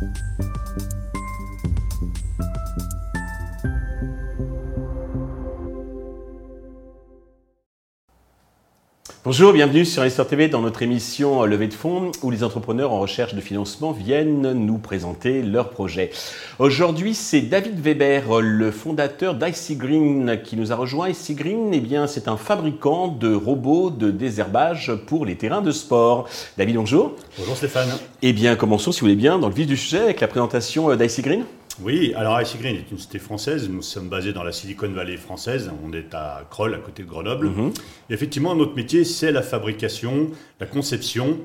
Thank you. Bonjour, bienvenue sur Investor TV dans notre émission Levée de fonds où les entrepreneurs en recherche de financement viennent nous présenter leurs projets. Aujourd'hui, c'est David Weber, le fondateur d'Icy Green qui nous a rejoint. Icy Green, eh bien, c'est un fabricant de robots de désherbage pour les terrains de sport. David, bonjour. Bonjour Stéphane. Eh bien, commençons si vous voulez bien dans le vif du sujet avec la présentation d'Icy Green. Oui, alors IC Green est une société française. Nous sommes basés dans la Silicon Valley française. On est à Kroll, à côté de Grenoble. Mhm. Et effectivement, notre métier, c'est la fabrication, la conception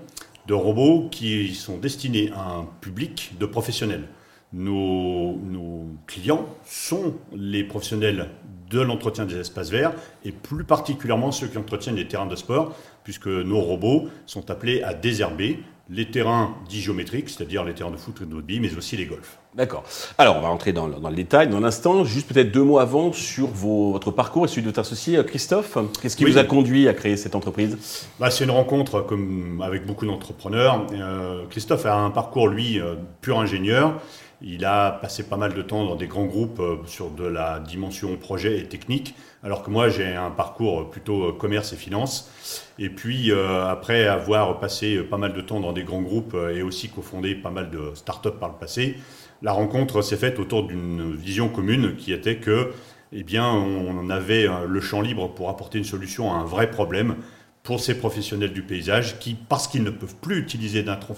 de robots qui sont destinés à un public de professionnels. Nos, nos clients sont les professionnels de l'entretien des espaces verts et plus particulièrement ceux qui entretiennent les terrains de sport, puisque nos robots sont appelés à désherber les terrains dits géométriques, c'est-à-dire les terrains de foot et de rugby, mais aussi les golfs. D'accord. Alors, on va entrer dans, le détail dans l'instant. Juste peut-être deux mots avant sur votre parcours et celui de votre associé euh, Christophe. Qu'est-ce qui vous a conduit à créer cette entreprise? Bah, C'est une rencontre comme avec beaucoup d'entrepreneurs. Euh, Christophe a un parcours, lui, euh, pur ingénieur. Il a passé pas mal de temps dans des grands groupes sur de la dimension projet et technique, alors que moi j'ai un parcours plutôt commerce et finance. Et puis après avoir passé pas mal de temps dans des grands groupes et aussi cofondé pas mal de startups par le passé, la rencontre s'est faite autour d'une vision commune qui était que, eh bien, on avait euh, le champ libre pour apporter une solution à un vrai problème pour ces professionnels du paysage qui, parce qu'ils ne peuvent plus utiliser d'intrants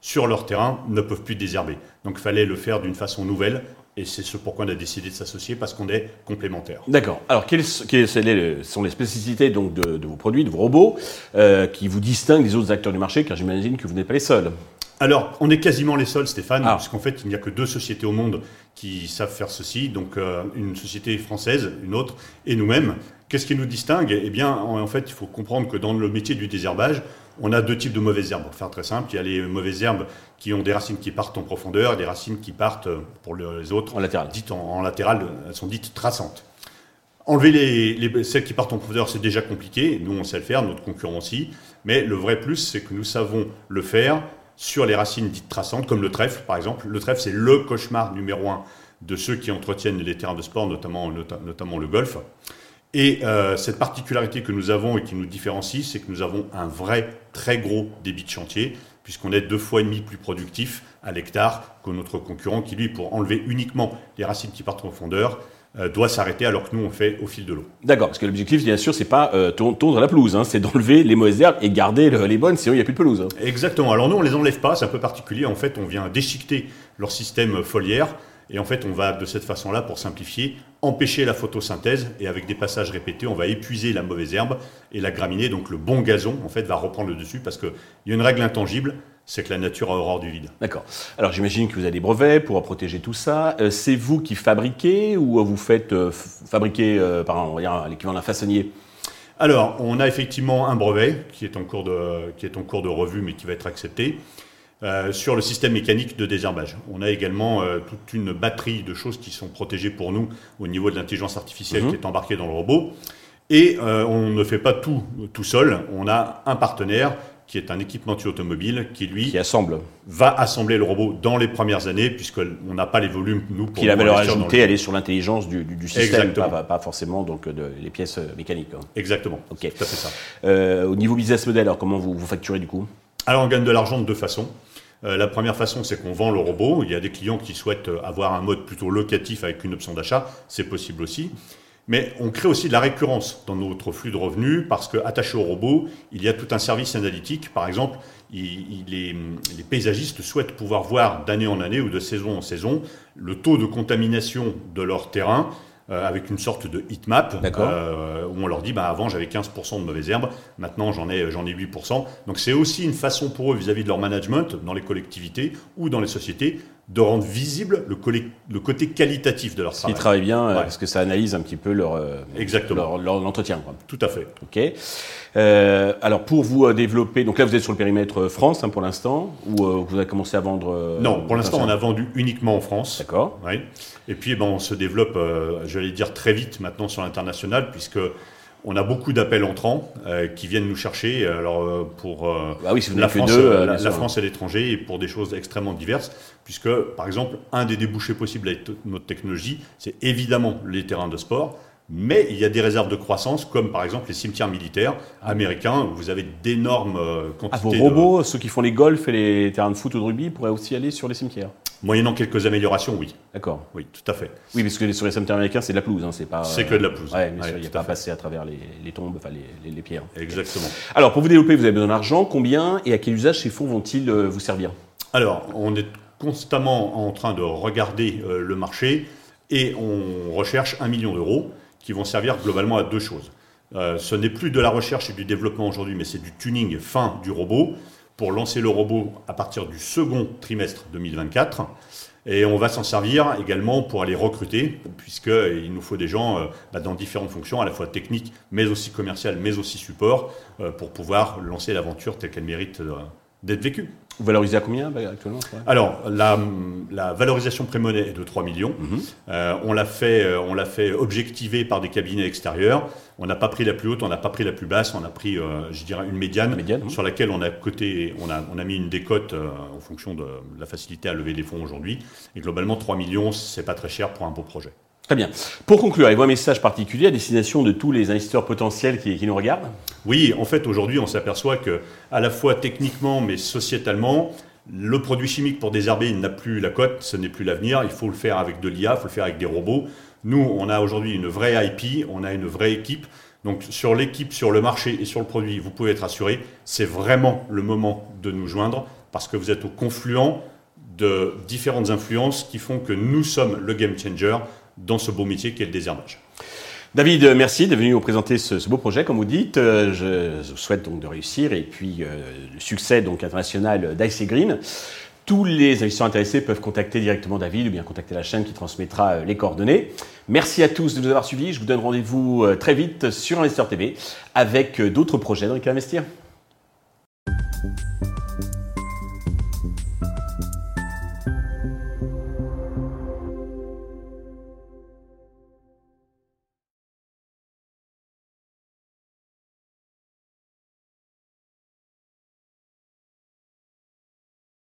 sur leur terrain, ne peuvent plus désherber. Donc il fallait le faire d'une façon nouvelle et c'est ce pourquoi on a décidé de s'associer, parce qu'on est complémentaires. D'accord. Alors, quelles, sont les spécificités donc, de, vos produits, de vos robots, euh, qui vous distinguent des autres acteurs du marché Car j'imagine que vous n'êtes pas les seuls? Alors, on est quasiment les seuls, Stéphane, ah. parce qu'en fait, il n'y a que deux sociétés au monde qui savent faire ceci. Donc, euh, une société française, une autre, et nous-mêmes. Qu'est-ce qui nous distingue? Eh bien, en, fait, il faut comprendre que dans le métier du désherbage, on a deux types de mauvaises herbes. Pour faire très simple, il y a les mauvaises herbes qui ont des racines qui partent en profondeur et des racines qui partent, euh, pour les autres, en latéral. Dites en, latéral, elles sont dites traçantes. Enlever les, celles qui partent en profondeur, c'est déjà compliqué. Nous, on sait le faire, notre concurrent aussi. Mais le vrai plus, c'est que nous savons le faire sur les racines dites traçantes, comme le trèfle par exemple. Le trèfle, c'est le cauchemar numéro un de ceux qui entretiennent les terrains de sport, notamment, notamment le golf. Et euh, cette particularité que nous avons et qui nous différencie, c'est que nous avons un vrai très gros débit de chantier, puisqu'on est deux fois et demi plus productif à l'hectare que notre concurrent qui, lui, pour enlever uniquement les racines qui partent en profondeur, euh, doit s'arrêter alors que nous on fait au fil de l'eau. D'accord, parce que l'objectif bien sûr c'est pas euh, tondre la pelouse, hein, c'est d'enlever les mauvaises herbes et garder les bonnes, sinon il n'y a plus de pelouse. Hein. Exactement, alors nous on les enlève pas, c'est un peu particulier, en fait on vient déchiqueter leur système foliaire et en fait on va de cette façon-là, pour simplifier, empêcher la photosynthèse et avec des passages répétés on va épuiser la mauvaise herbe et la graminée, donc le bon gazon en fait va reprendre le dessus parce qu'il y a une règle intangible, c'est que la nature a horreur du vide. D'accord. Alors j'imagine que vous avez des brevets pour protéger tout ça. Euh, c'est vous qui fabriquez ou vous faites euh, fabriquer euh, par l'équivalent d'un façonnier? Alors on a effectivement un brevet qui est en cours de, qui est en cours de revue mais qui va être accepté. Sur le système mécanique de désherbage. On a également toute une batterie de choses qui sont protégées pour nous au niveau de l'intelligence artificielle mhm. qui est embarquée dans le robot. Et on ne fait pas tout tout seul. On a un partenaire qui est un équipementier automobile qui, lui, assemble. va assembler le robot dans les premières années, puisqu'on n'a pas les volumes, nous, pour... Qui la valeur ajoutée, elle est sur l'intelligence du, système, pas, pas, forcément donc, de, les pièces euh, mécaniques. Hein. Exactement, ok. Tout à fait ça. Euh, au niveau business model, alors comment vous, vous facturez du coup? Alors on gagne de l'argent de deux façons. Euh, la première façon, c'est qu'on vend le robot. Il y a des clients qui souhaitent avoir un mode plutôt locatif avec une option d'achat. C'est possible aussi. Mais on crée aussi de la récurrence dans notre flux de revenus parce qu'attaché au robot, il y a tout un service analytique. Par exemple, les, paysagistes souhaitent pouvoir voir d'année en année ou de saison en saison le taux de contamination de leur terrain euh, avec une sorte de heatmap euh, où on leur dit bah, avant j'avais 15% de mauvaises herbes, maintenant j'en ai, j'en ai 8%. Donc c'est aussi une façon pour eux vis-à-vis de leur management dans les collectivités ou dans les sociétés de rendre visible le, le côté qualitatif de leur travail. Ils travaillent bien euh, parce que ça analyse un petit peu leur, euh, Exactement. leur, l'entretien. Tout à fait. Ok. Euh, alors pour vous développer, donc là vous êtes sur le périmètre France hein, pour l'instant, ou vous avez commencé à vendre Non, pour l'instant on a vendu uniquement en France. D'accord. Oui. Et puis eh ben, on se développe, j'allais dire très vite maintenant sur l'international, puisque On a beaucoup d'appels entrants qui viennent nous chercher alors, pour bah oui, si la, France, la, France, et l'étranger et pour des choses extrêmement diverses, puisque par exemple, un des débouchés possibles avec notre technologie, c'est évidemment les terrains de sport, mais il y a des réserves de croissance, comme par exemple les cimetières militaires américains, où vous avez d'énormes euh, quantités. Ah, vos robots, ceux qui font les golfs et les terrains de foot ou de rugby, pourraient aussi aller sur les cimetières Moyennant quelques améliorations, oui. D'accord. Oui, tout à fait. Oui, parce que sur les cimetières américains, c'est de la pelouse, hein, c'est pas. C'est que de la pelouse. Ouais, mais il n'y a pas à passer à travers les, tombes, enfin les, les, pierres. Exactement. Alors, pour vous développer, vous avez besoin d'argent. Combien et à quel usage ces fonds vont-ils euh, vous servir? Alors, on est constamment en train de regarder euh, le marché et on recherche un million d'euros qui vont servir globalement à deux choses. Euh, ce n'est plus de la recherche et du développement aujourd'hui, mais c'est du tuning fin du robot pour lancer le robot à partir du second trimestre 2024. Et on va s'en servir également pour aller recruter, puisqu'il nous faut des gens euh, bah, dans différentes fonctions, à la fois techniques, mais aussi commerciales, mais aussi support, euh, pour pouvoir lancer l'aventure telle qu'elle mérite d'être vécue. Vous valorisez à combien bah, actuellement Alors, la, la valorisation pré-monnaie est de 3 millions. Mhm. Euh, on l'a fait, euh, on l'a fait objectiver par des cabinets extérieurs. On n'a pas pris la plus haute, on n'a pas pris la plus basse, on a pris, euh, je dirais, une médiane, médiane sur laquelle on a coté, on a, on a mis une décote en fonction de la facilité à lever des fonds aujourd'hui. Et globalement, 3 millions, c'est pas très cher pour un beau projet. Très bien. Pour conclure, avez-vous un message particulier à destination de tous les investisseurs potentiels qui, nous regardent? Oui, en fait, aujourd'hui, on s'aperçoit que, à la fois techniquement, mais sociétalement, le produit chimique pour désherber n'a plus la cote, ce n'est plus l'avenir. Il faut le faire avec de l'IA, il faut le faire avec des robots. Nous, on a aujourd'hui une vraie IP, on a une vraie équipe. Donc sur l'équipe, sur le marché et sur le produit, vous pouvez être assuré, c'est vraiment le moment de nous joindre parce que vous êtes au confluent de différentes influences qui font que nous sommes le game changer dans ce beau métier qu'est le désherbage. David, merci d'être venu nous présenter ce, beau projet, comme vous dites. Euh, je vous souhaite donc de réussir et puis euh, le succès donc international d'Icy Green. Tous les investisseurs intéressés peuvent contacter directement David ou bien contacter la chaîne qui transmettra euh, les coordonnées. Merci à tous de nous avoir suivis. Je vous donne rendez-vous très vite sur Investeur TV avec d'autres projets dans lesquels investir.